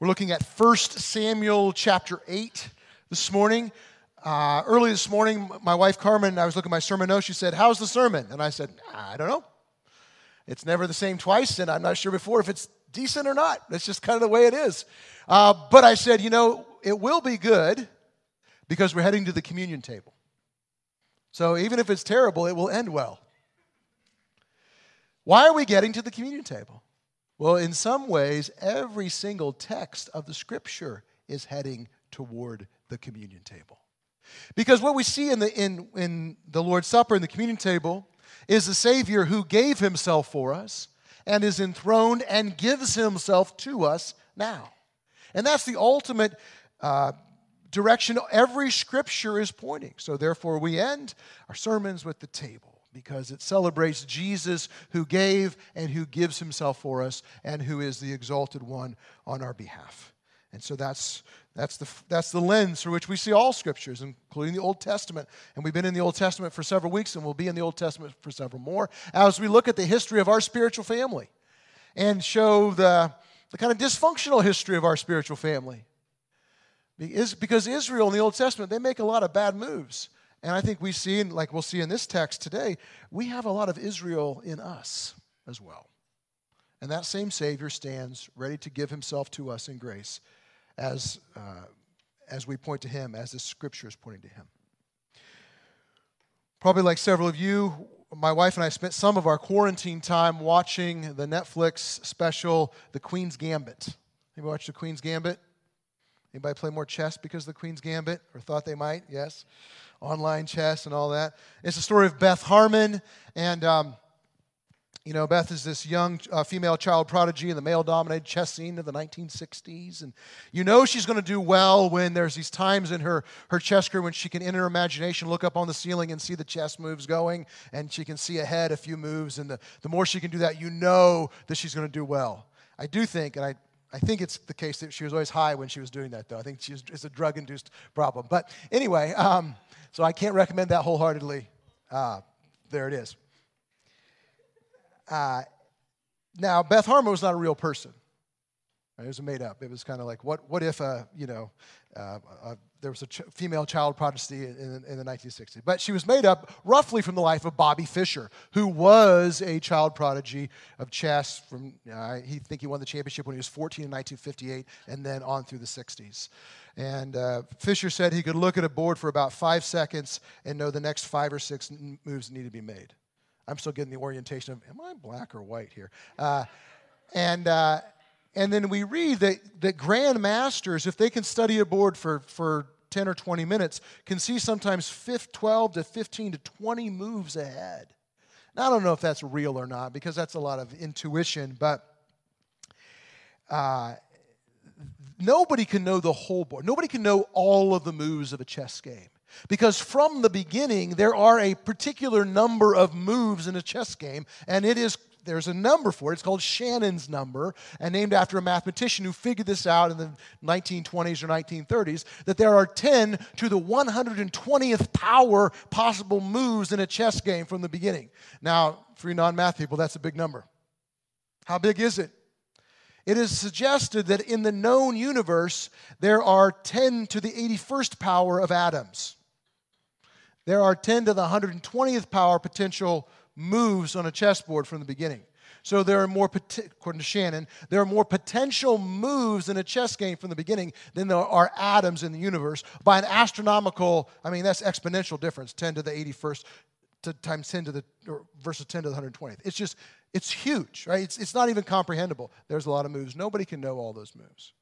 We're looking at 1 Samuel chapter 8 this morning. Uh, early this morning, my wife Carmen, I was looking at my sermon notes. She said, How's the sermon? And I said, I don't know. It's never the same twice, and I'm not sure before if it's decent or not. That's just kind of the way it is. Uh, but I said, You know, it will be good because we're heading to the communion table. So even if it's terrible, it will end well. Why are we getting to the communion table? Well, in some ways, every single text of the scripture is heading toward the communion table. Because what we see in the, in, in the Lord's Supper and the communion table is the Savior who gave himself for us and is enthroned and gives himself to us now. And that's the ultimate uh, direction every scripture is pointing. So, therefore, we end our sermons with the table because it celebrates Jesus who gave and who gives himself for us and who is the exalted one on our behalf. And so that's, that's, the, that's the lens through which we see all scriptures, including the Old Testament. And we've been in the Old Testament for several weeks, and we'll be in the Old Testament for several more as we look at the history of our spiritual family and show the, the kind of dysfunctional history of our spiritual family. Because Israel in the Old Testament, they make a lot of bad moves. And I think we see, like we'll see in this text today, we have a lot of Israel in us as well. And that same Savior stands ready to give himself to us in grace as, uh, as we point to him, as the scripture is pointing to him. Probably like several of you, my wife and I spent some of our quarantine time watching the Netflix special, The Queen's Gambit. Anybody watch The Queen's Gambit? Anybody play more chess because of The Queen's Gambit or thought they might? Yes online chess and all that. It's the story of Beth Harmon. And, um, you know, Beth is this young uh, female child prodigy in the male dominated chess scene of the 1960s. And you know she's going to do well when there's these times in her, her chess career when she can, in her imagination, look up on the ceiling and see the chess moves going. And she can see ahead a few moves. And the, the more she can do that, you know that she's going to do well. I do think, and I, I think it's the case that she was always high when she was doing that, though. I think was, it's a drug induced problem. But anyway, um, so I can't recommend that wholeheartedly. Uh, there it is. Uh, now, Beth Harmon was not a real person. It was made up. It was kind of like, what, what if, uh, you know, uh, uh, there was a ch- female child prodigy in, in, the 1960s. But she was made up roughly from the life of Bobby Fischer, who was a child prodigy of chess. From uh, he think he won the championship when he was 14 in 1958, and then on through the 60s. And uh, Fischer said he could look at a board for about five seconds and know the next five or six moves need to be made. I'm still getting the orientation of, am I black or white here? Uh, and, uh, and then we read that, that grandmasters, if they can study a board for, for 10 or 20 minutes, can see sometimes 12 to 15 to 20 moves ahead. Now, I don't know if that's real or not because that's a lot of intuition, but uh, nobody can know the whole board. Nobody can know all of the moves of a chess game. Because from the beginning, there are a particular number of moves in a chess game, and it is there's a number for it. It's called Shannon's number, and named after a mathematician who figured this out in the 1920s or 1930s that there are 10 to the 120th power possible moves in a chess game from the beginning. Now, for you non math people, that's a big number. How big is it? It is suggested that in the known universe, there are 10 to the 81st power of atoms. There are 10 to the 120th power potential moves on a chessboard from the beginning. So there are more, according to Shannon, there are more potential moves in a chess game from the beginning than there are atoms in the universe by an astronomical, I mean, that's exponential difference, 10 to the 81st to times 10 to the, or versus 10 to the 120th. It's just, it's huge, right? It's, it's not even comprehensible. There's a lot of moves. Nobody can know all those moves.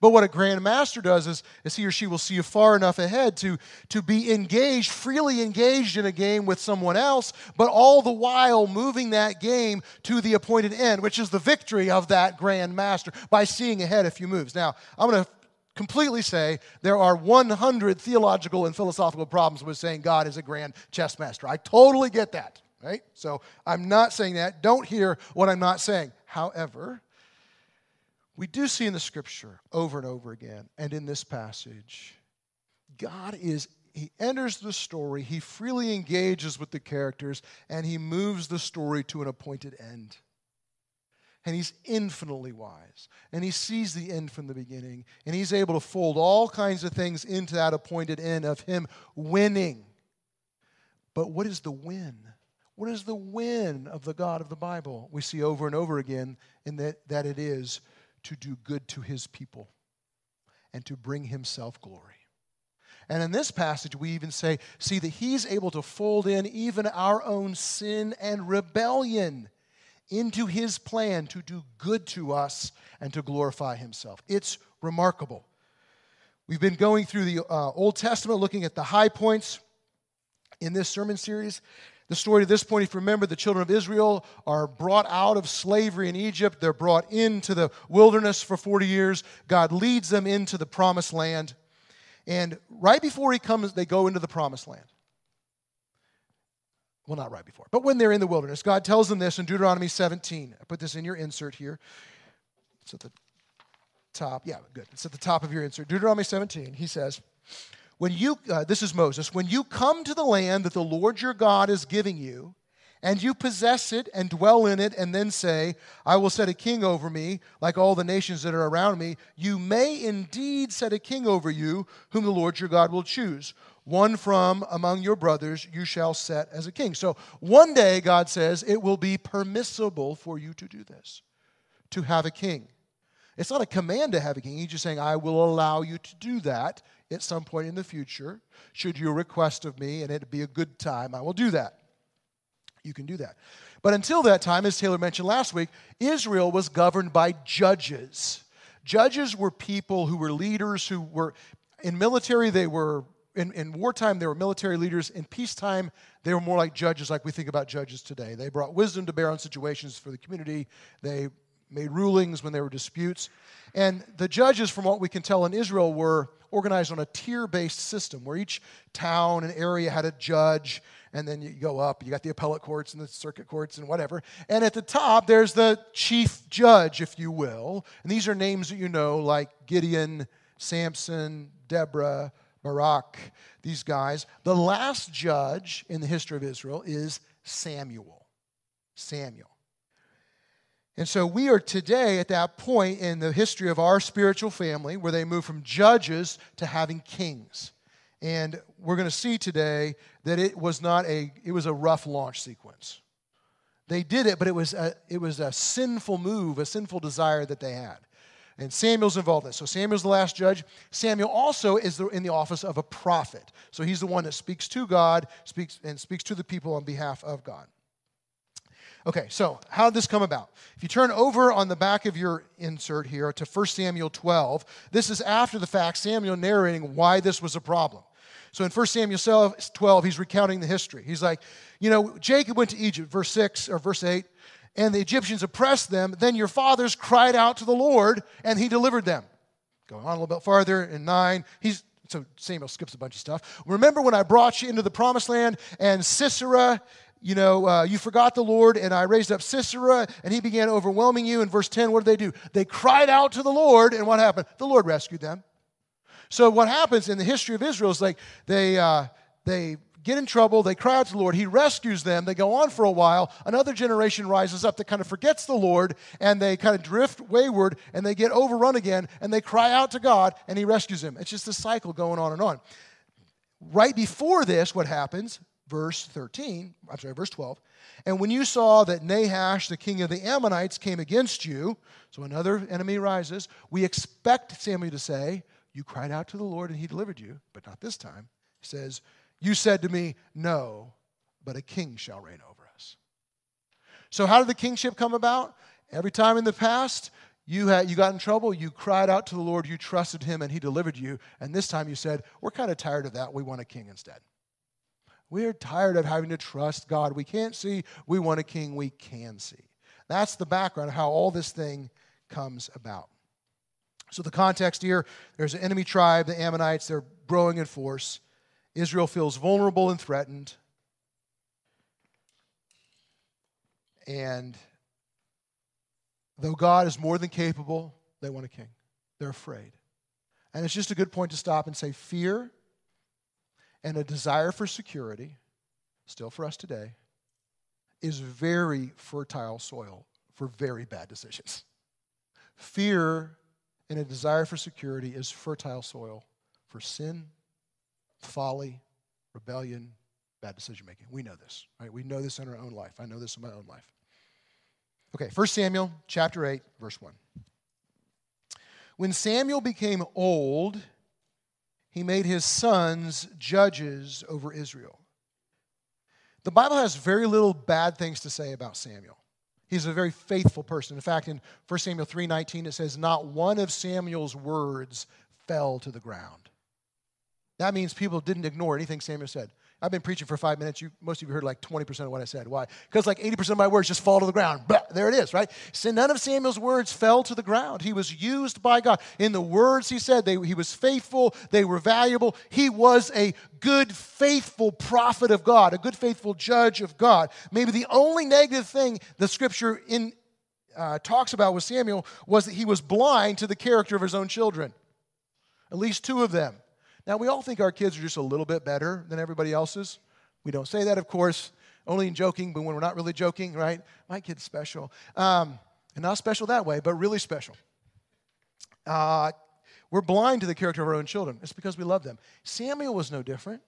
But what a grandmaster does is, is he or she will see you far enough ahead to, to be engaged, freely engaged in a game with someone else, but all the while moving that game to the appointed end, which is the victory of that grandmaster by seeing ahead a few moves. Now, I'm going to completely say there are 100 theological and philosophical problems with saying God is a grand chess master. I totally get that right? So I'm not saying that. Don't hear what I'm not saying. However, we do see in the scripture over and over again, and in this passage, God is, He enters the story, He freely engages with the characters, and He moves the story to an appointed end. and he's infinitely wise. And he sees the end from the beginning, and he's able to fold all kinds of things into that appointed end of him winning. But what is the win? What is the win of the God of the Bible? We see over and over again in that, that it is to do good to his people and to bring himself glory. And in this passage, we even say, see that he's able to fold in even our own sin and rebellion into his plan to do good to us and to glorify himself. It's remarkable. We've been going through the uh, Old Testament, looking at the high points in this sermon series. The story to this point, if you remember, the children of Israel are brought out of slavery in Egypt. They're brought into the wilderness for 40 years. God leads them into the promised land. And right before he comes, they go into the promised land. Well, not right before, but when they're in the wilderness, God tells them this in Deuteronomy 17. I put this in your insert here. It's at the top. Yeah, good. It's at the top of your insert. Deuteronomy 17. He says, when you, uh, this is Moses, when you come to the land that the Lord your God is giving you, and you possess it and dwell in it, and then say, I will set a king over me, like all the nations that are around me, you may indeed set a king over you, whom the Lord your God will choose. One from among your brothers you shall set as a king. So one day, God says, it will be permissible for you to do this, to have a king. It's not a command to have a king. He's just saying, I will allow you to do that at some point in the future. Should you request of me and it be a good time, I will do that you can do that. But until that time, as Taylor mentioned last week, Israel was governed by judges. Judges were people who were leaders who were in military, they were in, in, wartime, they were military leaders. In peacetime, they were more like judges, like we think about judges today. They brought wisdom to bear on situations for the community. They made rulings when there were disputes. And the judges, from what we can tell in Israel, were organized on a tier based system where each town and area had a judge and then you go up, you got the appellate courts and the circuit courts and whatever. And at the top, there's the chief judge, if you will. And these are names that you know, like Gideon, Samson, Deborah, Barak, these guys. The last judge in the history of Israel is Samuel. Samuel. And so we are today at that point in the history of our spiritual family where they move from judges to having kings. And we're going to see today that it was not a it was a rough launch sequence. They did it, but it was a, it was a sinful move, a sinful desire that they had. And Samuel's involved in this. So Samuel's the last judge. Samuel also is in the office of a prophet. So he's the one that speaks to God, speaks and speaks to the people on behalf of God. Okay, so how did this come about? If you turn over on the back of your insert here to 1 Samuel 12, this is after the fact, Samuel narrating why this was a problem. So in 1 Samuel 12, he's recounting the history. He's like, you know, Jacob went to Egypt, verse 6 or verse 8, and the Egyptians oppressed them. Then your fathers cried out to the Lord, and he delivered them. Going on a little bit farther in 9, he's so Samuel skips a bunch of stuff. Remember when I brought you into the promised land and Sisera, you know, uh, you forgot the Lord, and I raised up Sisera, and he began overwhelming you. In verse 10, what did they do? They cried out to the Lord, and what happened? The Lord rescued them. So what happens in the history of Israel is like they, uh, they get in trouble, they cry out to the Lord, He rescues them, they go on for a while, another generation rises up that kind of forgets the Lord, and they kind of drift wayward, and they get overrun again, and they cry out to God, and He rescues them. It's just a cycle going on and on. Right before this, what happens? Verse 13, I'm sorry, verse 12. And when you saw that Nahash, the king of the Ammonites, came against you, so another enemy rises, we expect Samuel to say, you cried out to the Lord and he delivered you, but not this time. He says, You said to me, No, but a king shall reign over us. So, how did the kingship come about? Every time in the past, you, had, you got in trouble, you cried out to the Lord, you trusted him, and he delivered you. And this time you said, We're kind of tired of that. We want a king instead. We're tired of having to trust God. We can't see. We want a king we can see. That's the background of how all this thing comes about. So, the context here there's an enemy tribe, the Ammonites, they're growing in force. Israel feels vulnerable and threatened. And though God is more than capable, they want a king. They're afraid. And it's just a good point to stop and say fear and a desire for security, still for us today, is very fertile soil for very bad decisions. Fear and a desire for security is fertile soil for sin, folly, rebellion, bad decision making. We know this, right? We know this in our own life. I know this in my own life. Okay, 1 Samuel chapter 8, verse 1. When Samuel became old, he made his sons judges over Israel. The Bible has very little bad things to say about Samuel. He's a very faithful person. In fact, in 1 Samuel 3:19 it says not one of Samuel's words fell to the ground. That means people didn't ignore anything Samuel said. I've been preaching for five minutes. You, most of you heard like 20% of what I said. Why? Because like 80% of my words just fall to the ground. Blah, there it is, right? So none of Samuel's words fell to the ground. He was used by God. In the words he said, they, he was faithful, they were valuable. He was a good, faithful prophet of God, a good, faithful judge of God. Maybe the only negative thing the scripture in, uh, talks about with Samuel was that he was blind to the character of his own children, at least two of them. Now, we all think our kids are just a little bit better than everybody else's. We don't say that, of course, only in joking, but when we're not really joking, right? My kid's special. Um, and not special that way, but really special. Uh, we're blind to the character of our own children. It's because we love them. Samuel was no different.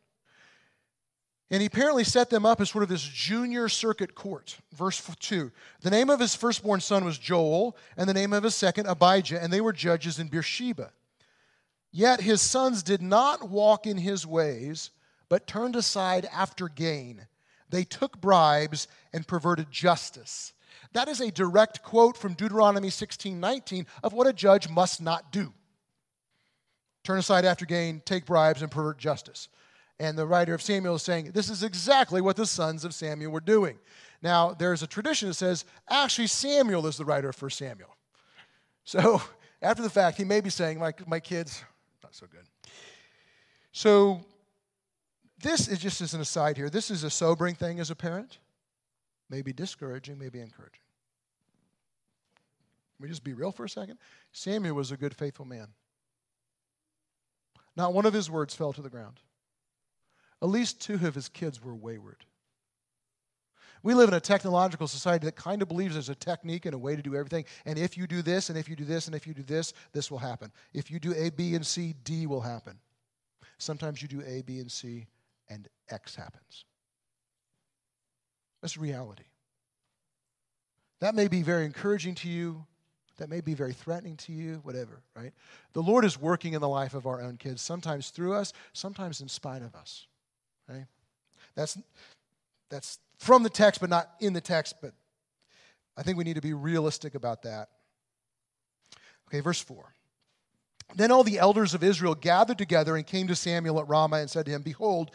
And he apparently set them up as sort of this junior circuit court. Verse 2 The name of his firstborn son was Joel, and the name of his second, Abijah, and they were judges in Beersheba. Yet his sons did not walk in his ways, but turned aside after gain. They took bribes and perverted justice. That is a direct quote from Deuteronomy 16 19 of what a judge must not do turn aside after gain, take bribes, and pervert justice. And the writer of Samuel is saying this is exactly what the sons of Samuel were doing. Now, there's a tradition that says actually Samuel is the writer of 1 Samuel. So, after the fact, he may be saying, my, my kids, not so good. So, this is just as an aside here. This is a sobering thing as a parent, maybe discouraging, maybe encouraging. Let me just be real for a second. Samuel was a good, faithful man. Not one of his words fell to the ground. At least two of his kids were wayward. We live in a technological society that kind of believes there's a technique and a way to do everything. And if you do this, and if you do this, and if you do this, this will happen. If you do A, B, and C, D will happen. Sometimes you do A, B, and C, and X happens. That's reality. That may be very encouraging to you. That may be very threatening to you, whatever, right? The Lord is working in the life of our own kids, sometimes through us, sometimes in spite of us. Right? That's, that's from the text, but not in the text. But I think we need to be realistic about that. Okay, verse 4. Then all the elders of Israel gathered together and came to Samuel at Ramah and said to him, Behold,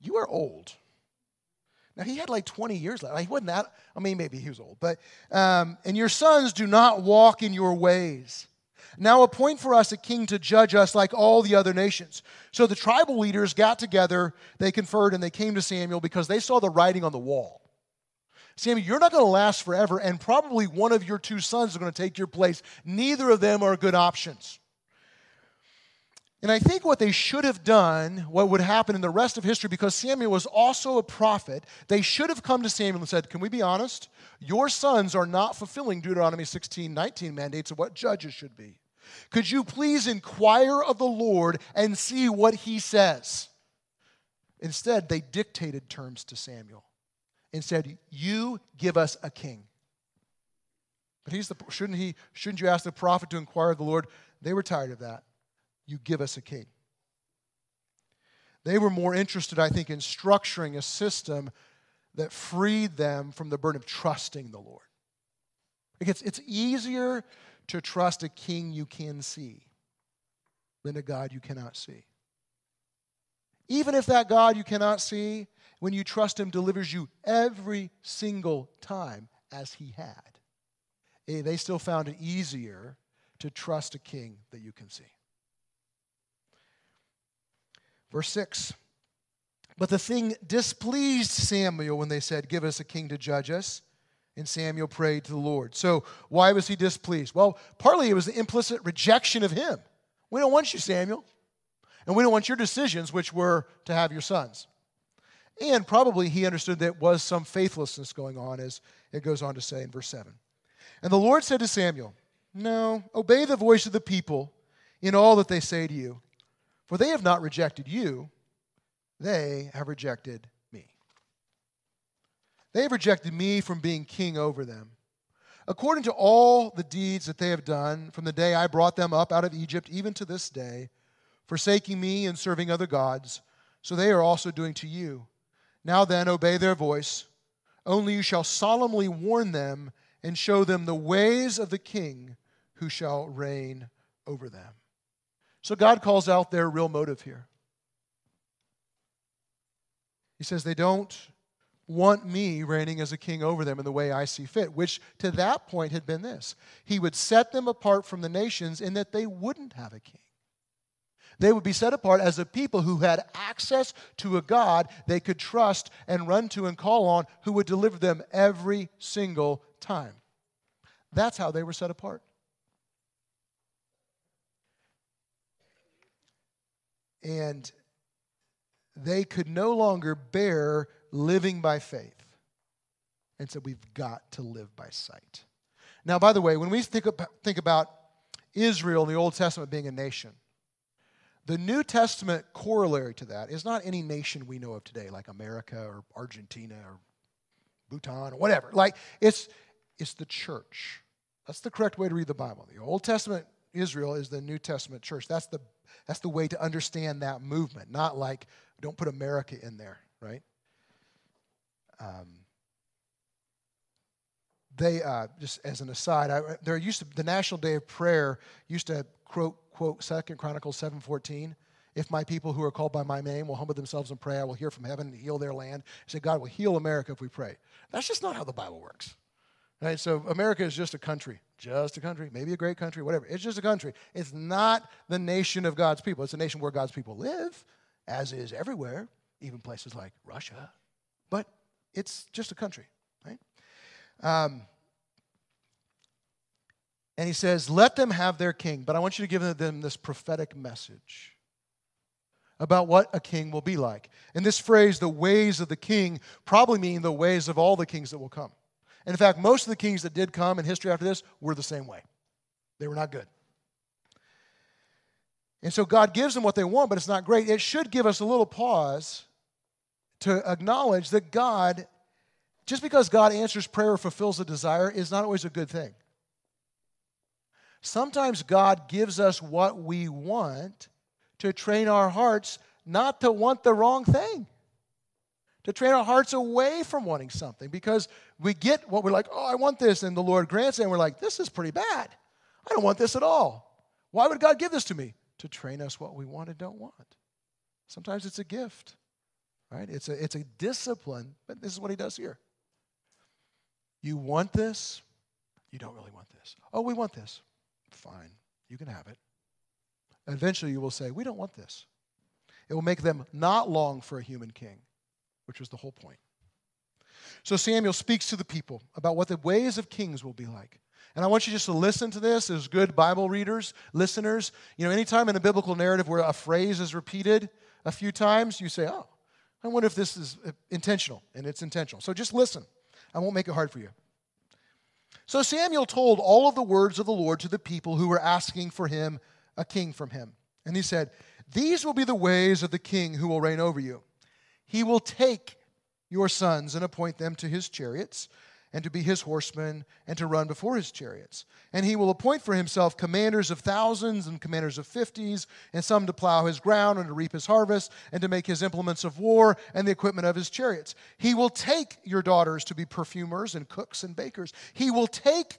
you are old. Now he had like 20 years left. He wasn't that, I mean, maybe he was old, but, um, and your sons do not walk in your ways. Now appoint for us a king to judge us like all the other nations. So the tribal leaders got together, they conferred, and they came to Samuel because they saw the writing on the wall. Samuel, you're not going to last forever, and probably one of your two sons is going to take your place. Neither of them are good options. And I think what they should have done, what would happen in the rest of history, because Samuel was also a prophet, they should have come to Samuel and said, Can we be honest? Your sons are not fulfilling Deuteronomy 16, 19 mandates of what judges should be. Could you please inquire of the Lord and see what he says? Instead, they dictated terms to Samuel and said, You give us a king. But he's the, shouldn't, he, shouldn't you ask the prophet to inquire of the Lord? They were tired of that. You give us a king. They were more interested, I think, in structuring a system that freed them from the burden of trusting the Lord. It's, it's easier to trust a king you can see than a God you cannot see. Even if that God you cannot see, when you trust him, delivers you every single time as he had, eh, they still found it easier to trust a king that you can see. Verse 6 But the thing displeased Samuel when they said, Give us a king to judge us. And Samuel prayed to the Lord. So, why was he displeased? Well, partly it was the implicit rejection of him. We don't want you, Samuel. And we don't want your decisions, which were to have your sons. And probably he understood that was some faithlessness going on, as it goes on to say in verse 7. And the Lord said to Samuel, No, obey the voice of the people in all that they say to you, for they have not rejected you, they have rejected me. They have rejected me from being king over them. According to all the deeds that they have done from the day I brought them up out of Egypt, even to this day, forsaking me and serving other gods, so they are also doing to you. Now then, obey their voice. Only you shall solemnly warn them and show them the ways of the king who shall reign over them. So God calls out their real motive here. He says they don't want me reigning as a king over them in the way I see fit, which to that point had been this He would set them apart from the nations in that they wouldn't have a king. They would be set apart as a people who had access to a God they could trust and run to and call on who would deliver them every single time. That's how they were set apart. And they could no longer bear living by faith. And so we've got to live by sight. Now, by the way, when we think about, think about Israel in the Old Testament being a nation, the New Testament corollary to that is not any nation we know of today, like America or Argentina or Bhutan or whatever. Like, it's, it's the church. That's the correct way to read the Bible. The Old Testament Israel is the New Testament church. That's the, that's the way to understand that movement, not like, don't put America in there, right? Um, they, uh, just as an aside, I, there used to, the National Day of Prayer used to quote, quote Second Chronicles 7.14, if my people who are called by my name will humble themselves and pray, I will hear from heaven and heal their land. Say, God will heal America if we pray. That's just not how the Bible works. Right? So America is just a country, just a country, maybe a great country, whatever. It's just a country. It's not the nation of God's people. It's a nation where God's people live, as is everywhere, even places like Russia. But it's just a country, right? Um, and he says, Let them have their king, but I want you to give them this prophetic message about what a king will be like. And this phrase, the ways of the king, probably mean the ways of all the kings that will come. And in fact, most of the kings that did come in history after this were the same way. They were not good. And so God gives them what they want, but it's not great. It should give us a little pause to acknowledge that God, just because God answers prayer or fulfills a desire, is not always a good thing. Sometimes God gives us what we want to train our hearts not to want the wrong thing to train our hearts away from wanting something because we get what we're like, oh, I want this, and the Lord grants it, and we're like, this is pretty bad. I don't want this at all. Why would God give this to me? To train us what we want and don't want. Sometimes it's a gift, right? It's a, it's a discipline, but this is what He does here. You want this, you don't really want this. Oh, we want this. Fine, you can have it. Eventually, you will say, we don't want this. It will make them not long for a human king which was the whole point. So Samuel speaks to the people about what the ways of kings will be like. And I want you just to listen to this as good Bible readers, listeners. You know, anytime in a biblical narrative where a phrase is repeated a few times, you say, oh, I wonder if this is uh, intentional. And it's intentional. So just listen. I won't make it hard for you. So Samuel told all of the words of the Lord to the people who were asking for him a king from him. And he said, These will be the ways of the king who will reign over you. He will take your sons and appoint them to his chariots and to be his horsemen and to run before his chariots. And he will appoint for himself commanders of thousands and commanders of fifties, and some to plow his ground and to reap his harvest, and to make his implements of war and the equipment of his chariots. He will take your daughters to be perfumers and cooks and bakers. He will take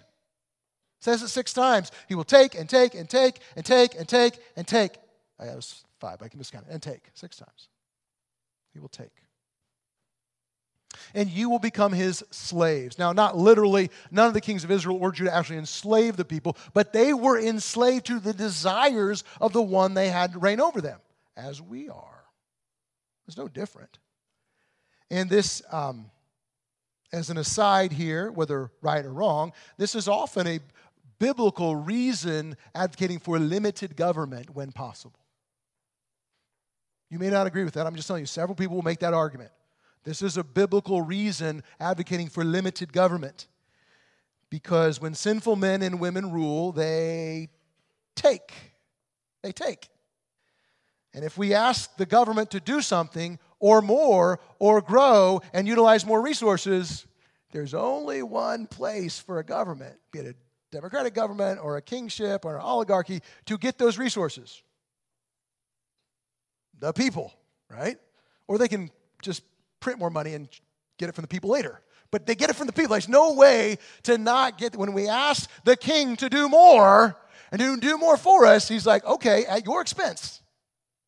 Says it six times. He will take and take and take and take and take and take. I was five. I can miscount it. And take six times. He will take. and you will become his slaves. Now, not literally, none of the kings of Israel or Judah actually enslaved the people, but they were enslaved to the desires of the one they had to reign over them, as we are. It's no different. And this, um, as an aside here, whether right or wrong, this is often a biblical reason advocating for limited government when possible. You may not agree with that. I'm just telling you, several people will make that argument. This is a biblical reason advocating for limited government. Because when sinful men and women rule, they take. They take. And if we ask the government to do something or more or grow and utilize more resources, there's only one place for a government, be it a democratic government or a kingship or an oligarchy, to get those resources the people, right? Or they can just print more money and get it from the people later. But they get it from the people. There's no way to not get, when we ask the king to do more and to do more for us, he's like, okay, at your expense.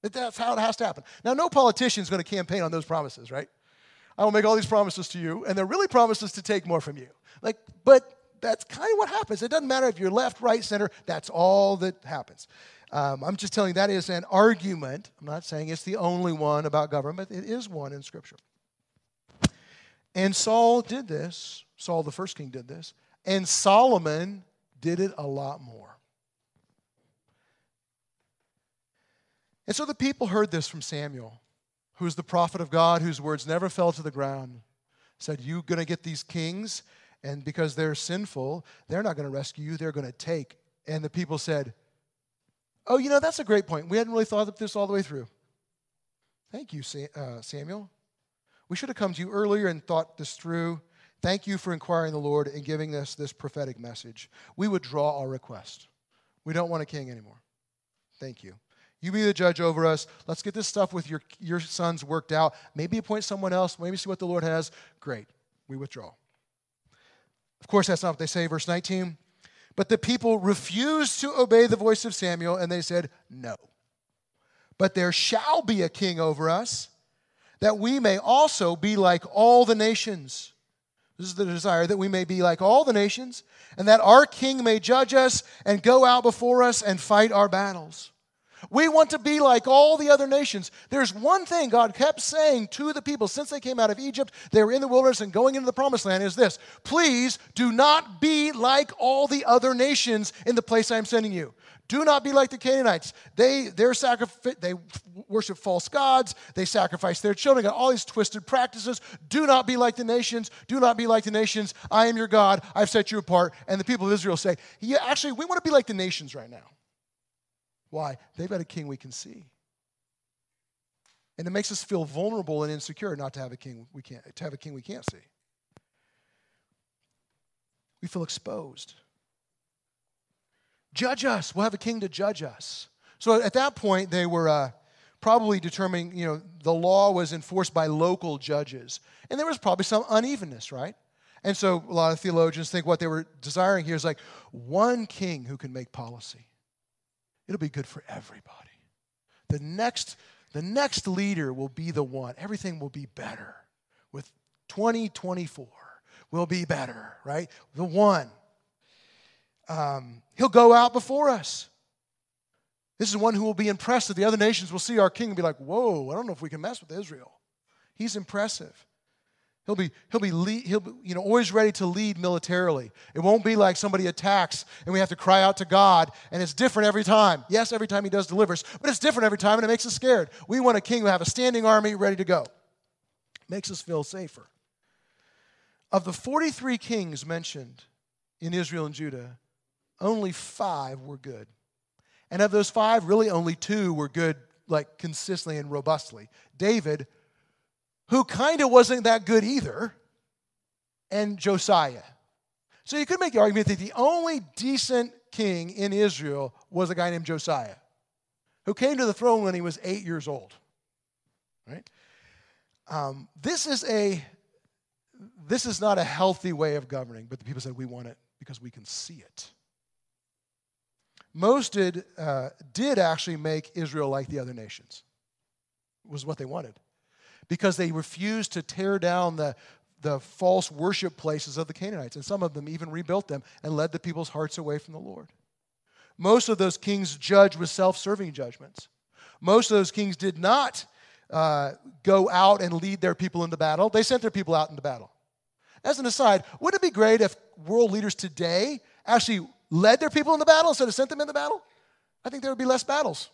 That's how it has to happen. Now, no politician is going to campaign on those promises, right? I will make all these promises to you, and they're really promises to take more from you. Like, but that's kind of what happens. It doesn't matter if you're left, right, center, that's all that happens. Um, I'm just telling you that is an argument. I'm not saying it's the only one about government, it is one in Scripture. And Saul did this. Saul, the first king, did this. And Solomon did it a lot more. And so the people heard this from Samuel, who's the prophet of God, whose words never fell to the ground. Said, You're going to get these kings, and because they're sinful, they're not going to rescue you, they're going to take. And the people said, Oh, you know, that's a great point. We hadn't really thought of this all the way through. Thank you, uh, Samuel. We should have come to you earlier and thought this through. Thank you for inquiring the Lord and giving us this prophetic message. We withdraw our request. We don't want a king anymore. Thank you. You be the judge over us. Let's get this stuff with your, your sons worked out. Maybe appoint someone else. Maybe see what the Lord has. Great. We withdraw. Of course, that's not what they say. Verse 19. But the people refused to obey the voice of Samuel, and they said, No. But there shall be a king over us that we may also be like all the nations. This is the desire that we may be like all the nations, and that our king may judge us and go out before us and fight our battles. We want to be like all the other nations. There's one thing God kept saying to the people since they came out of Egypt, they were in the wilderness and going into the promised land is this please do not be like all the other nations in the place I'm sending you. Do not be like the Canaanites. They, they worship false gods. They sacrifice their children. Got all these twisted practices. Do not be like the nations. Do not be like the nations. I am your God. I've set you apart. And the people of Israel say, Yeah, actually, we want to be like the nations right now. Why? They've got a king we can see. And it makes us feel vulnerable and insecure not to have a king we can't to have a king we can't see. We feel exposed. Judge us. We'll have a king to judge us. So at that point, they were uh, probably determining, you know, the law was enforced by local judges. And there was probably some unevenness, right? And so a lot of theologians think what they were desiring here is like one king who can make policy. It'll be good for everybody. The next, the next leader will be the one. Everything will be better. With 2024 will be better, right? The one um, he'll go out before us. This is one who will be impressed that the other nations will see our king and be like, whoa, I don't know if we can mess with Israel. He's impressive. He'll be, he'll be, lead, he'll be you know, always ready to lead militarily. It won't be like somebody attacks and we have to cry out to God, and it's different every time. Yes, every time he does delivers, but it's different every time and it makes us scared. We want a king who have a standing army ready to go. Makes us feel safer. Of the 43 kings mentioned in Israel and Judah, only five were good. And of those five, really only two were good, like consistently and robustly. David, who kind of wasn't that good either, and Josiah. So you could make the argument that the only decent king in Israel was a guy named Josiah, who came to the throne when he was eight years old. Right? Um, this is a this is not a healthy way of governing, but the people said we want it because we can see it most did, uh, did actually make Israel like the other nations, was what they wanted. Because they refused to tear down the, the false worship places of the Canaanites. And some of them even rebuilt them and led the people's hearts away from the Lord. Most of those kings judged with self serving judgments. Most of those kings did not uh, go out and lead their people into battle, they sent their people out into battle. As an aside, wouldn't it be great if world leaders today actually led their people into battle instead of sent them into battle? I think there would be less battles.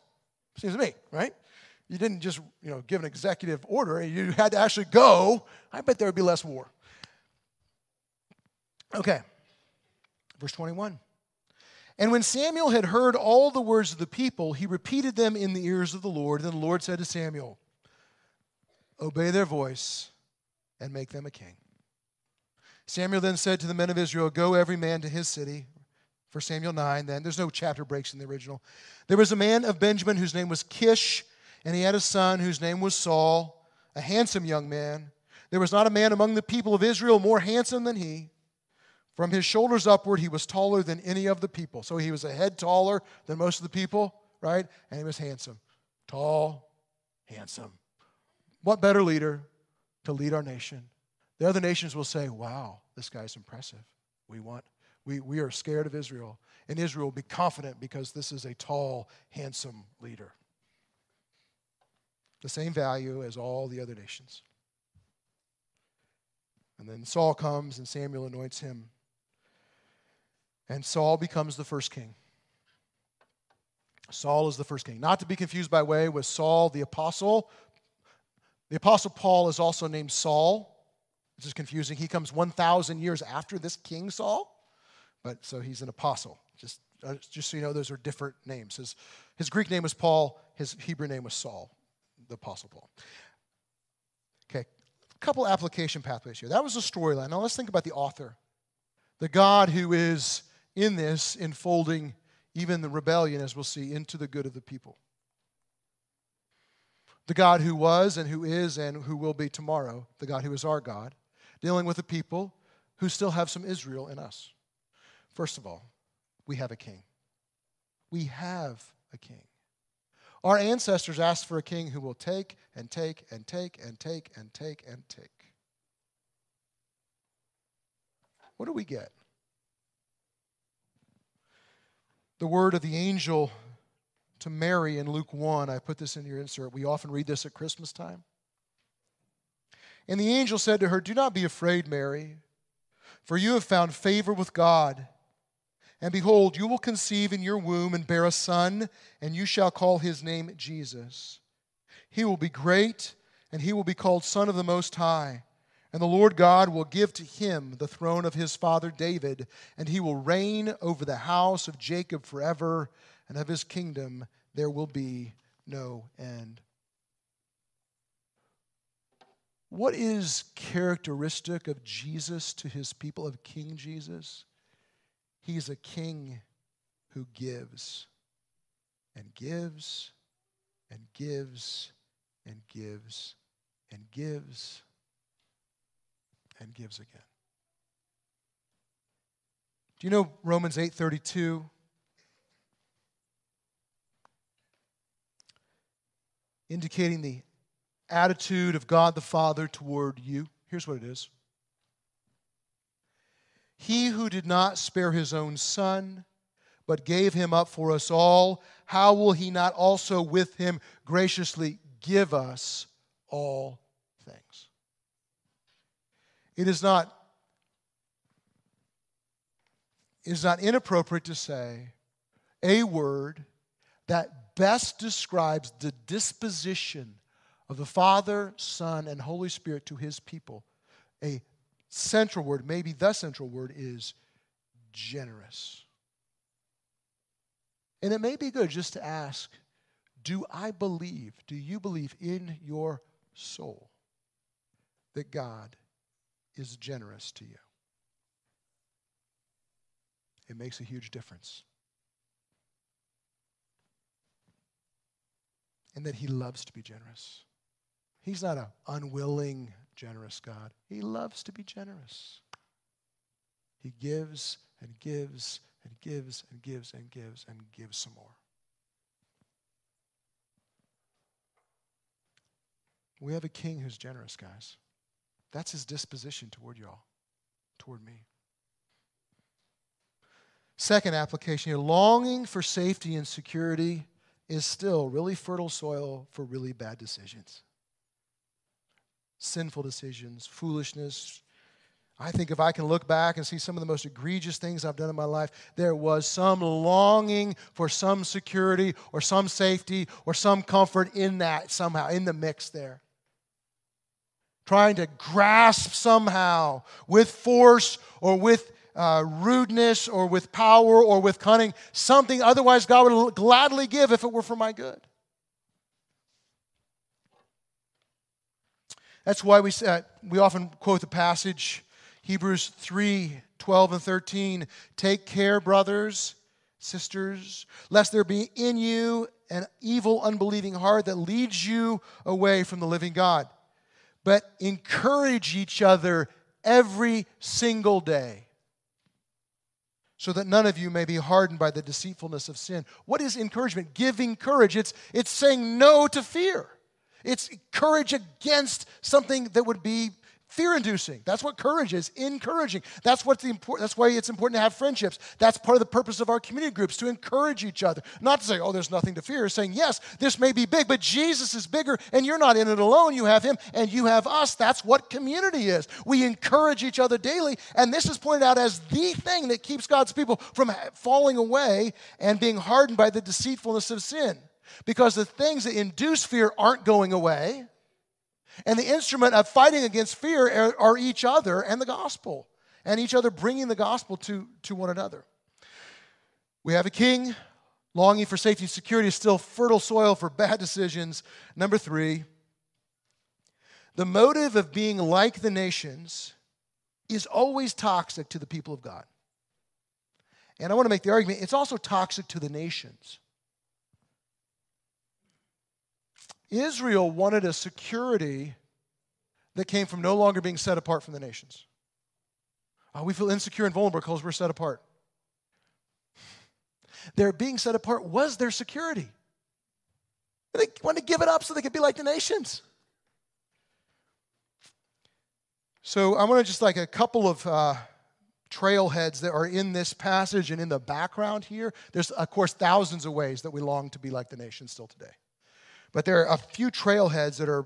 Seems to me, right? You didn't just, you know, give an executive order, you had to actually go. I bet there would be less war. Okay. Verse 21. And when Samuel had heard all the words of the people, he repeated them in the ears of the Lord. And the Lord said to Samuel, Obey their voice and make them a king. Samuel then said to the men of Israel, Go every man to his city. For Samuel 9, then. There's no chapter breaks in the original. There was a man of Benjamin whose name was Kish, and he had a son whose name was Saul, a handsome young man. There was not a man among the people of Israel more handsome than he. From his shoulders upward, he was taller than any of the people. So he was a head taller than most of the people, right? And he was handsome. Tall, handsome. What better leader to lead our nation? The other nations will say, wow, this guy's impressive. We want, we, we are scared of Israel. And Israel will be confident because this is a tall, handsome leader. The same value as all the other nations. And then Saul comes and Samuel anoints him and Saul becomes the first king. Saul is the first king. Not to be confused by way with Saul the apostle. The apostle Paul is also named Saul, which is confusing. He comes 1,000 years after this king Saul, but so he's an apostle. Just, uh, just so you know, those are different names. His, his Greek name was Paul, his Hebrew name was Saul, the apostle Paul. Okay, a couple application pathways here. That was the storyline. Now let's think about the author, the God who is in this enfolding even the rebellion, as we'll see, into the good of the people. The God who was and who is and who will be tomorrow, the God who is our God, dealing with the people who still have some Israel in us. First of all, we have a king. We have a king. Our ancestors asked for a king who will take and take and take and take and take and take. What do we get? the word of the angel to Mary in Luke 1. I put this in your insert. We often read this at Christmas time. And the angel said to her, Do not be afraid, Mary, for you have found favor with God. And behold, you will conceive in your womb and bear a son, and you shall call his name Jesus. He will be great, and he will be called Son of the Most High. And the Lord God will give to him the throne of his father David, and he will reign over the house of Jacob forever, and of his kingdom there will be no end. What is characteristic of Jesus to his people, of King Jesus? He's a king who gives and gives and gives and gives and gives and gives again. Do you know Romans 8:32? Indicating the attitude of God the Father toward you. Here's what it is. He who did not spare his own son, but gave him up for us all, how will he not also with him graciously give us all things? It is not, it is not inappropriate to say a word that best describes the disposition of the Father, Son, and Holy Spirit to his people. A central word, maybe the central word, is generous. And it may be good just to ask Do I believe, do you believe in your soul that God is generous to you. It makes a huge difference. And that He loves to be generous. He's not an unwilling, generous God. He loves to be generous. He gives and gives and gives and gives and gives and gives some more. We have a king who's generous, guys. That's his disposition toward y'all, toward me. Second application here longing for safety and security is still really fertile soil for really bad decisions. Sinful decisions, foolishness. I think if I can look back and see some of the most egregious things I've done in my life, there was some longing for some security or some safety or some comfort in that somehow, in the mix there. Trying to grasp somehow with force or with uh, rudeness or with power or with cunning, something otherwise God would gladly give if it were for my good. That's why we, uh, we often quote the passage, Hebrews 3 12 and 13. Take care, brothers, sisters, lest there be in you an evil, unbelieving heart that leads you away from the living God. But encourage each other every single day so that none of you may be hardened by the deceitfulness of sin. What is encouragement? Giving courage. It's, it's saying no to fear. It's courage against something that would be fear inducing. That's what courage is, encouraging. That's what's the important that's why it's important to have friendships. That's part of the purpose of our community groups to encourage each other. Not to say, "Oh, there's nothing to fear." Saying, "Yes, this may be big, but Jesus is bigger and you're not in it alone. You have him and you have us." That's what community is. We encourage each other daily, and this is pointed out as the thing that keeps God's people from falling away and being hardened by the deceitfulness of sin. Because the things that induce fear aren't going away and the instrument of fighting against fear are, are each other and the gospel, and each other bringing the gospel to, to one another. We have a king. Longing for safety and security is still fertile soil for bad decisions. Number three, the motive of being like the nations is always toxic to the people of God. And I want to make the argument it's also toxic to the nations. Israel wanted a security that came from no longer being set apart from the nations. Oh, we feel insecure and vulnerable because we're set apart. Their being set apart was their security. They wanted to give it up so they could be like the nations. So I want to just like a couple of uh, trailheads that are in this passage and in the background here. There's, of course, thousands of ways that we long to be like the nations still today. But there are a few trailheads that are,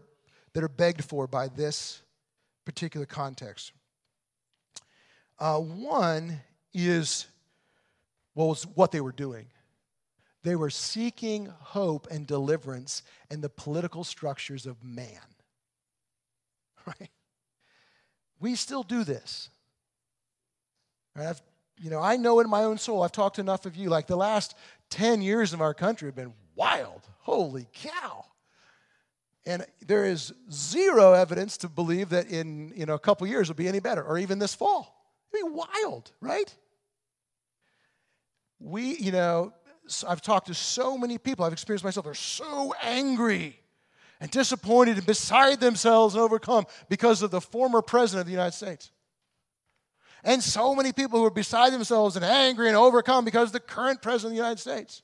that are begged for by this particular context. Uh, one is what was what they were doing. They were seeking hope and deliverance in the political structures of man. Right? We still do this. I've, you know, I know in my own soul, I've talked enough of you, like the last 10 years of our country have been wild. Holy cow. And there is zero evidence to believe that in you know, a couple years it'll be any better, or even this fall. It'd be wild, right? We, you know, I've talked to so many people, I've experienced myself, they're so angry and disappointed and beside themselves and overcome because of the former president of the United States. And so many people who are beside themselves and angry and overcome because of the current president of the United States.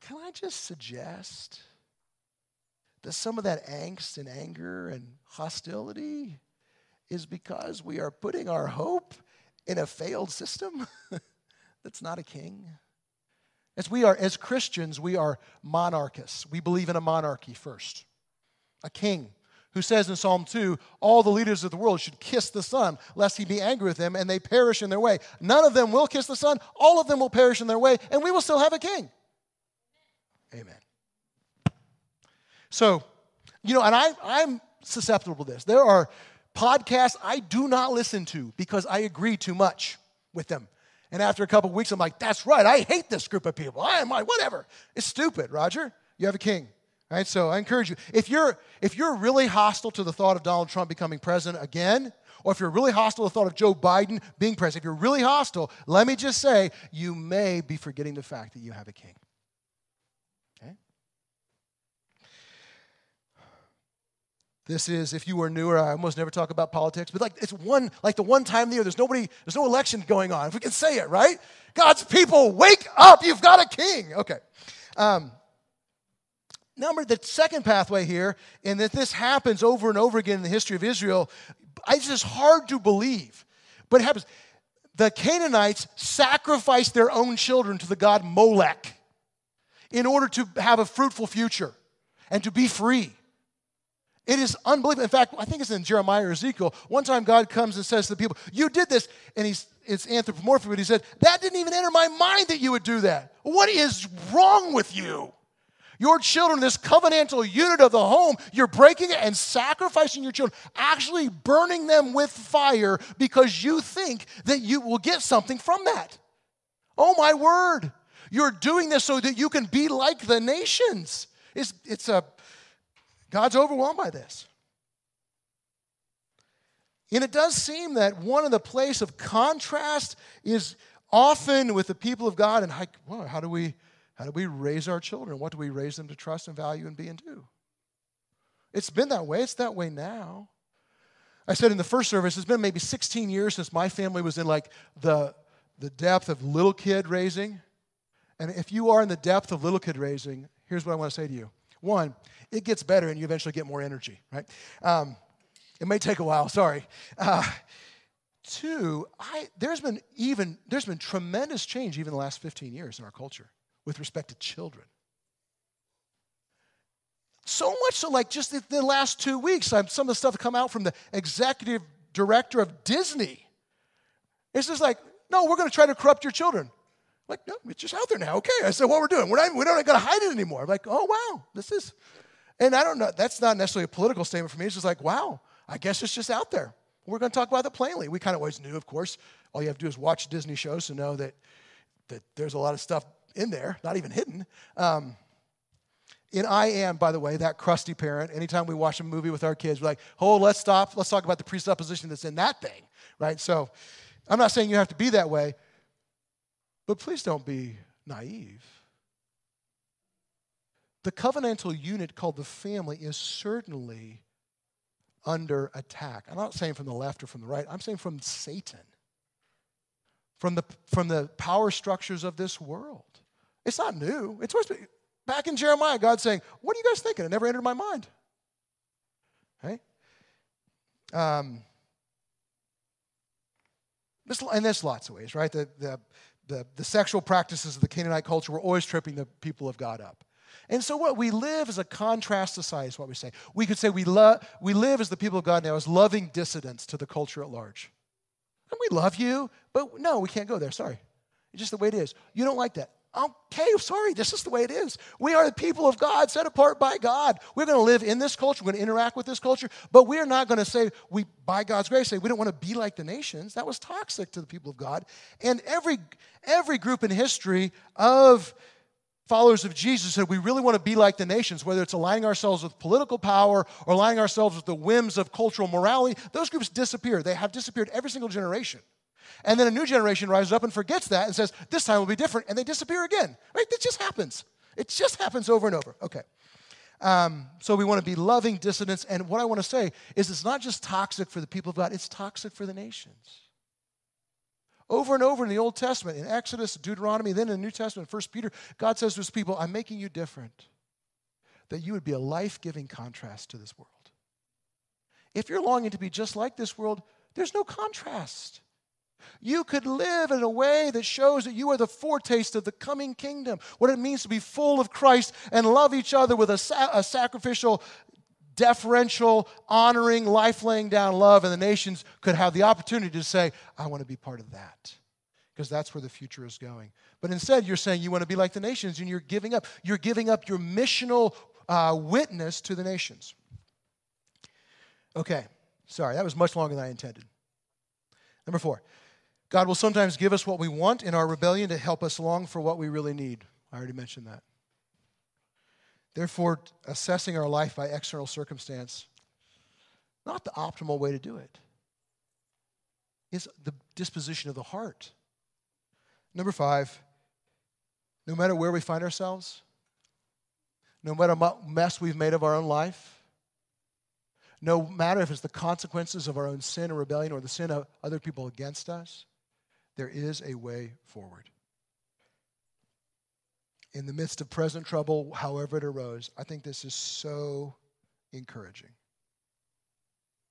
Can I just suggest that some of that angst and anger and hostility is because we are putting our hope in a failed system that's not a king? As we are, as Christians, we are monarchists. We believe in a monarchy first, a king who says in Psalm 2 all the leaders of the world should kiss the Son, lest he be angry with them and they perish in their way. None of them will kiss the Son, all of them will perish in their way, and we will still have a king. Amen. So, you know, and I, I'm susceptible to this. There are podcasts I do not listen to because I agree too much with them. And after a couple weeks, I'm like, that's right, I hate this group of people. I am like, whatever. It's stupid, Roger. You have a king. Right? So I encourage you. If you're if you're really hostile to the thought of Donald Trump becoming president again, or if you're really hostile to the thought of Joe Biden being president, if you're really hostile, let me just say, you may be forgetting the fact that you have a king. This is, if you were newer, I almost never talk about politics, but like it's one, like the one time of the year, there's nobody, there's no election going on. If we can say it, right? God's people, wake up, you've got a king. Okay. Um, Number the second pathway here, and that this happens over and over again in the history of Israel, it's just hard to believe. But it happens. The Canaanites sacrificed their own children to the god Molech in order to have a fruitful future and to be free. It is unbelievable. In fact, I think it's in Jeremiah or Ezekiel. One time God comes and says to the people, You did this. And he's it's anthropomorphic, but he said, That didn't even enter my mind that you would do that. What is wrong with you? Your children, this covenantal unit of the home, you're breaking it and sacrificing your children, actually burning them with fire because you think that you will get something from that. Oh my word. You're doing this so that you can be like the nations. It's, it's a, God's overwhelmed by this. And it does seem that one of the place of contrast is often with the people of God and how, well, how do we how do we raise our children? What do we raise them to trust and value and be and do? It's been that way. It's that way now. I said in the first service, it's been maybe 16 years since my family was in like the, the depth of little kid raising. And if you are in the depth of little kid raising, here's what I want to say to you. One, it gets better and you eventually get more energy, right? Um, it may take a while, sorry. Uh, two, I, there's been even, there's been tremendous change even the last 15 years in our culture with respect to children. So much so, like just the last two weeks, some of the stuff come out from the executive director of Disney. It's just like, no, we're going to try to corrupt your children. Like, no, it's just out there now. Okay. I said, what we're doing. We're not, we're not going to hide it anymore. I'm like, oh, wow, this is. And I don't know, that's not necessarily a political statement for me. It's just like, wow, I guess it's just out there. We're going to talk about it plainly. We kind of always knew, of course. All you have to do is watch Disney shows to know that, that there's a lot of stuff in there, not even hidden. Um, and I am, by the way, that crusty parent. Anytime we watch a movie with our kids, we're like, oh, let's stop. Let's talk about the presupposition that's in that thing, right? So I'm not saying you have to be that way, but please don't be naive. The covenantal unit called the family is certainly under attack. I'm not saying from the left or from the right, I'm saying from Satan, from the, from the power structures of this world. It's not new. It's supposed to be back in Jeremiah, God saying, What are you guys thinking? It never entered my mind. Right? Um, this, and there's lots of ways, right? The, the, the, the sexual practices of the Canaanite culture were always tripping the people of God up. And so, what we live as a contrast society is what we say. We could say we, lo- we live as the people of God now as loving dissidents to the culture at large. And we love you, but no, we can't go there. Sorry. It's just the way it is. You don't like that. Okay, sorry, this is the way it is. We are the people of God, set apart by God. We're going to live in this culture, we're going to interact with this culture, but we're not going to say, we, by God's grace, say we don't want to be like the nations. That was toxic to the people of God. And every, every group in history of followers of Jesus said we really want to be like the nations, whether it's aligning ourselves with political power or aligning ourselves with the whims of cultural morality, those groups disappear. They have disappeared every single generation. And then a new generation rises up and forgets that and says, this time will be different, and they disappear again. Right? That just happens. It just happens over and over. Okay. Um, so we want to be loving dissidents. And what I want to say is it's not just toxic for the people of God, it's toxic for the nations. Over and over in the Old Testament, in Exodus, Deuteronomy, then in the New Testament, 1 Peter, God says to his people, I'm making you different, that you would be a life giving contrast to this world. If you're longing to be just like this world, there's no contrast. You could live in a way that shows that you are the foretaste of the coming kingdom, what it means to be full of Christ and love each other with a, sa- a sacrificial, deferential, honoring, life laying down love. And the nations could have the opportunity to say, I want to be part of that. Because that's where the future is going. But instead, you're saying you want to be like the nations and you're giving up. You're giving up your missional uh, witness to the nations. Okay, sorry, that was much longer than I intended. Number four, God will sometimes give us what we want in our rebellion to help us long for what we really need. I already mentioned that. Therefore, assessing our life by external circumstance, not the optimal way to do it, is the disposition of the heart. Number five, no matter where we find ourselves, no matter what mess we've made of our own life, no matter if it's the consequences of our own sin or rebellion or the sin of other people against us, there is a way forward. in the midst of present trouble, however it arose. I think this is so encouraging.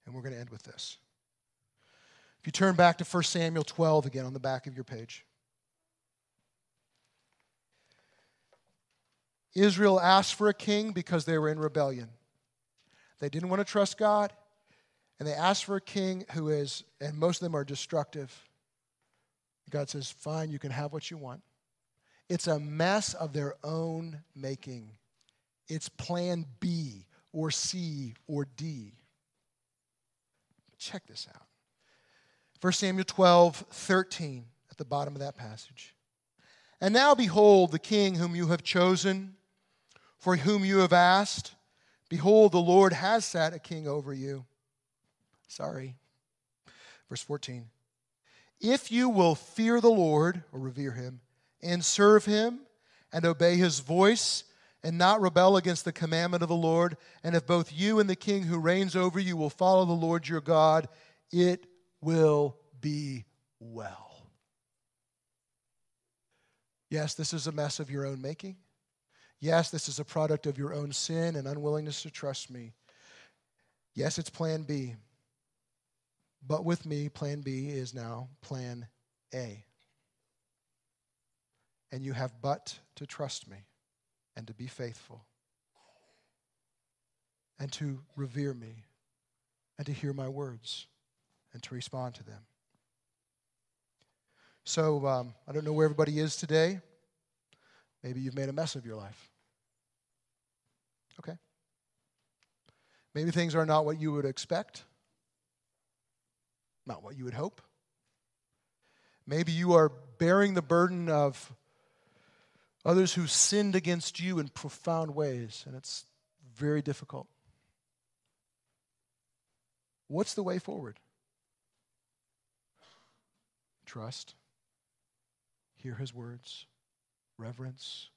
And we're going to end with this. If you turn back to 1 Samuel 12 again on the back of your page. Israel asked for a king because they were in rebellion. They didn't want to trust God, and they asked for a king who is, and most of them are destructive. God says, Fine, you can have what you want. It's a mess of their own making. It's plan B or C or D. Check this out 1 Samuel 12, 13, at the bottom of that passage. And now behold, the king whom you have chosen for whom you have asked. Behold, the Lord has set a king over you. Sorry. Verse 14. If you will fear the Lord, or revere him, and serve him, and obey his voice, and not rebel against the commandment of the Lord, and if both you and the king who reigns over you will follow the Lord your God, it will be well. Yes, this is a mess of your own making. Yes, this is a product of your own sin and unwillingness to trust me. Yes, it's plan B. But with me, plan B is now plan A. And you have but to trust me and to be faithful and to revere me and to hear my words and to respond to them. So um, I don't know where everybody is today. Maybe you've made a mess of your life. Okay. Maybe things are not what you would expect, not what you would hope. Maybe you are bearing the burden of others who sinned against you in profound ways, and it's very difficult. What's the way forward? Trust, hear his words, reverence,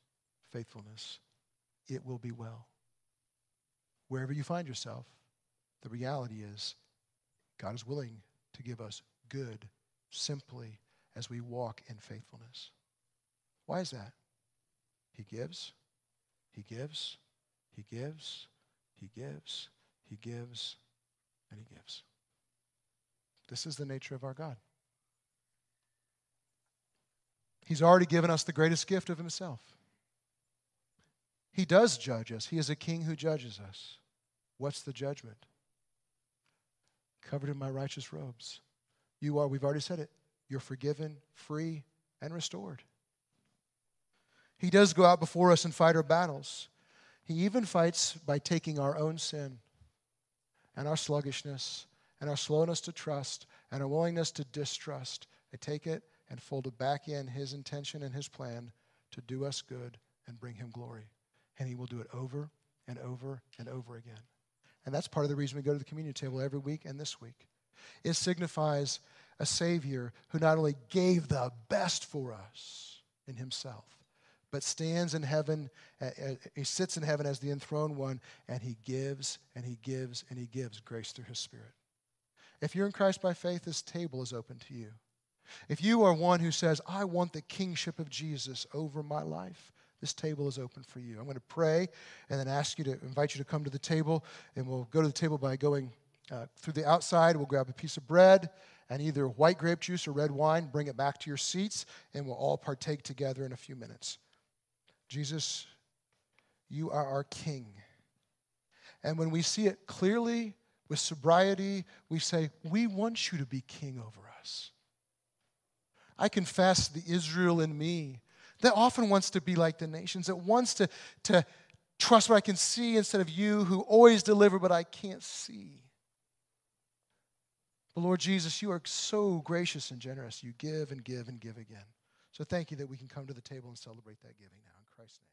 faithfulness. It will be well wherever you find yourself, the reality is God is willing to give us good simply as we walk in faithfulness. Why is that? He gives, He gives, He gives, He gives, He gives, and He gives. This is the nature of our God. He's already given us the greatest gift of Himself. He does judge us, He is a king who judges us. What's the judgment? Covered in my righteous robes. You are, we've already said it, you're forgiven, free, and restored. He does go out before us and fight our battles. He even fights by taking our own sin and our sluggishness and our slowness to trust and our willingness to distrust. I take it and fold it back in his intention and his plan to do us good and bring him glory. And he will do it over and over and over again. And that's part of the reason we go to the communion table every week and this week. It signifies a Savior who not only gave the best for us in Himself, but stands in heaven, He sits in heaven as the enthroned one, and He gives and He gives and He gives grace through His Spirit. If you're in Christ by faith, this table is open to you. If you are one who says, I want the kingship of Jesus over my life, this table is open for you. I'm going to pray and then ask you to invite you to come to the table. And we'll go to the table by going uh, through the outside. We'll grab a piece of bread and either white grape juice or red wine. Bring it back to your seats, and we'll all partake together in a few minutes. Jesus, you are our King. And when we see it clearly with sobriety, we say, We want you to be King over us. I confess the Israel in me that often wants to be like the nations, that wants to, to trust what I can see instead of you who always deliver but I can't see. But Lord Jesus, you are so gracious and generous. You give and give and give again. So thank you that we can come to the table and celebrate that giving now in Christ's name.